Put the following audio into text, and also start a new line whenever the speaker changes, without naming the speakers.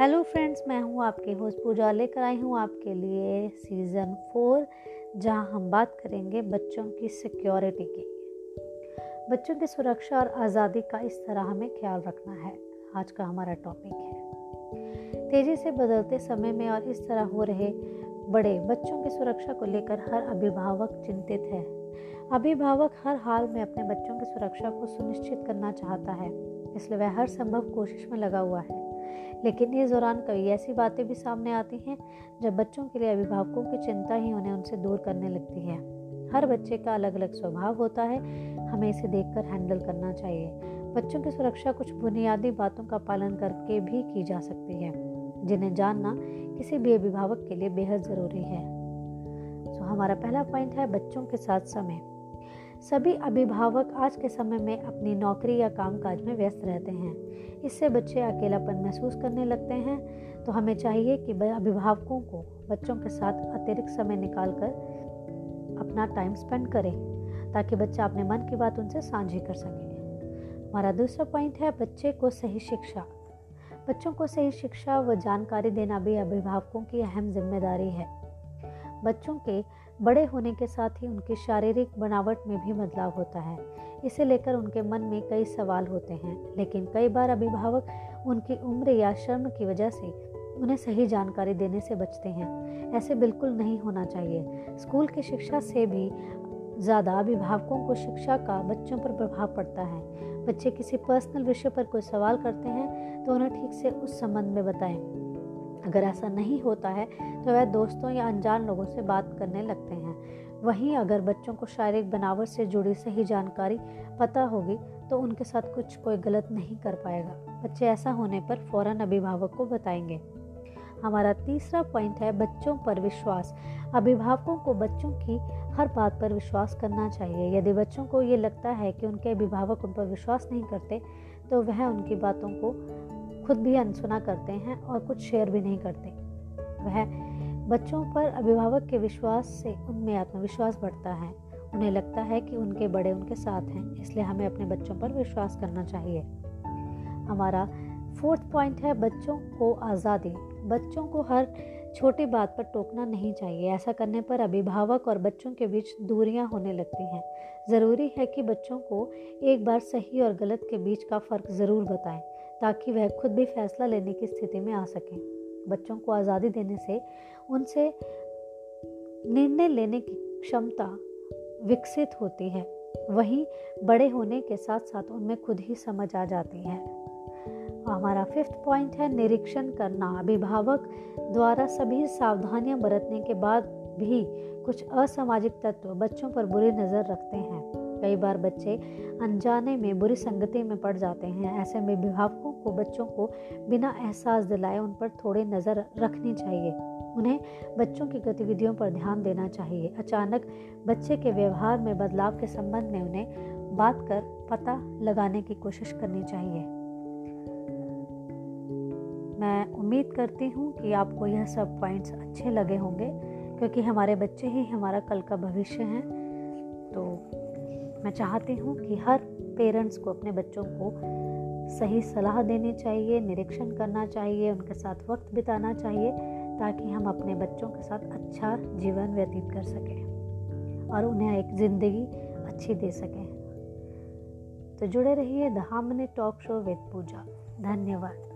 Hello friends मैं हूँ आपके होस्ट पूजा लेकर आई हूँ आपके लिए सीज़न फोर जहाँ हम बात करेंगे बच्चों की सिक्योरिटी की बच्चों की सुरक्षा और आज़ादी का इस तरह हमें ख्याल रखना है। आज का हमारा टॉपिक है। तेज़ी से बदलते समय में और इस तरह हो रहे बड़े बच्चों की सुरक्षा को लेकर हर अभिभावक चिंतित है। अभिभावक हर हाल में अपने बच्चों की सुरक्षा को सुनिश्चित करना चाहता है। इसलिए वह हर संभव कोशिश में लगा हुआ है। लेकिन इस दौरान कई ऐसी बातें भी सामने आती हैं जब बच्चों के लिए अभिभावकों की चिंता ही उन्हें उनसे दूर करने लगती है। हर बच्चे का अलग अलग स्वभाव होता है। हमें इसे देखकर हैंडल करना चाहिए। बच्चों की सुरक्षा कुछ बुनियादी बातों का पालन करके भी की जा सकती है, जिन्हें जानना किसी भी अभिभावक के लिए बेहद ज़रूरी है। तो हमारा पहला पॉइंट है बच्चों के साथ समय। सभी अभिभावक आज के समय में अपनी नौकरी या कामकाज में व्यस्त रहते हैं। इससे बच्चे अकेलापन महसूस करने लगते हैं। तो हमें चाहिए कि अभिभावकों को बच्चों के साथ अतिरिक्त समय निकाल कर अपना टाइम स्पेंड करें, ताकि बच्चा अपने मन की बात उनसे साझी कर सके। हमारा दूसरा पॉइंट है बच्चे को सही शिक्षा। बच्चों को सही शिक्षा व जानकारी देना भी अभिभावकों की अहम ज़िम्मेदारी है। बच्चों के बड़े होने के साथ ही उनकी शारीरिक बनावट में भी बदलाव होता है। इसे लेकर उनके मन में कई सवाल होते हैं, लेकिन कई बार अभिभावक उनकी उम्र या शर्म की वजह से उन्हें सही जानकारी देने से बचते हैं। ऐसे बिल्कुल नहीं होना चाहिए। स्कूल की शिक्षा से भी ज़्यादा अभिभावकों को शिक्षा का बच्चों पर प्रभाव पड़ता है। बच्चे किसी पर्सनल विषय पर कोई सवाल करते हैं तो उन्हें ठीक से उस संबंध में बताएँ। अगर ऐसा नहीं होता है तो वह दोस्तों या अनजान लोगों से बात करने लगते हैं। वहीं अगर बच्चों को शारीरिक बनावट से जुड़ी सही जानकारी पता होगी तो उनके साथ कुछ कोई गलत नहीं कर पाएगा। बच्चे ऐसा होने पर फ़ौरन अभिभावक को बताएँगे। हमारा तीसरा पॉइंट है बच्चों पर विश्वास। अभिभावकों को बच्चों की हर बात पर विश्वास करना चाहिए। यदि बच्चों को ये लगता है कि उनके अभिभावक उन पर विश्वास नहीं करते तो वह उनकी बातों को खुद भी अनसुना करते हैं और कुछ शेयर भी नहीं करते। वह बच्चों पर अभिभावक के विश्वास से उनमें आत्मविश्वास बढ़ता है। उन्हें लगता है कि उनके बड़े उनके साथ हैं, इसलिए हमें अपने बच्चों पर विश्वास करना चाहिए। हमारा फोर्थ पॉइंट है बच्चों को आज़ादी। बच्चों को हर छोटी बात पर टोकना नहीं चाहिए। ऐसा करने पर अभिभावक और बच्चों के बीच दूरियाँ होने लगती हैं। ज़रूरी है कि बच्चों को एक बार सही और गलत के बीच का फ़र्क ज़रूर बताएँ। ताकि वह खुद भी फैसला लेने की स्थिति में आ सकें। बच्चों को आज़ादी देने से, उनसे निर्णय लेने की क्षमता विकसित होती है। वहीं बड़े होने के साथ साथ उनमें खुद ही समझ आ जाती है। हमारा फिफ्थ पॉइंट है निरीक्षण करना। अभिभावक द्वारा सभी सावधानियाँ बरतने के बाद भी कुछ असामाजिक तत्व बच्चों पर बुरी नज़र रखते हैं। कई बार बच्चे अनजाने में बुरी संगति में पड़ जाते हैं। ऐसे में अभिभावकों को, बच्चों को बिना एहसास दिलाए उन पर थोड़ी नज़र रखनी चाहिए। उन्हें बच्चों की गतिविधियों पर ध्यान देना चाहिए। अचानक बच्चे के व्यवहार में बदलाव के संबंध में उन्हें बात कर पता लगाने की कोशिश करनी चाहिए। मैं उम्मीद करती हूँ कि आपको यह सब पॉइंट्स अच्छे लगे होंगे, क्योंकि हमारे बच्चे ही हमारा कल का भविष्य हैं। तो मैं चाहती हूँ कि हर पेरेंट्स को, अपने बच्चों को सही सलाह देनी चाहिए, निरीक्षण करना चाहिए, उनके साथ वक्त बिताना चाहिए, ताकि हम अपने बच्चों के साथ अच्छा जीवन व्यतीत कर सकें और उन्हें एक ज़िंदगी अच्छी दे सकें। तो जुड़े रहिए द हामने टॉक शो विद पूजा। धन्यवाद।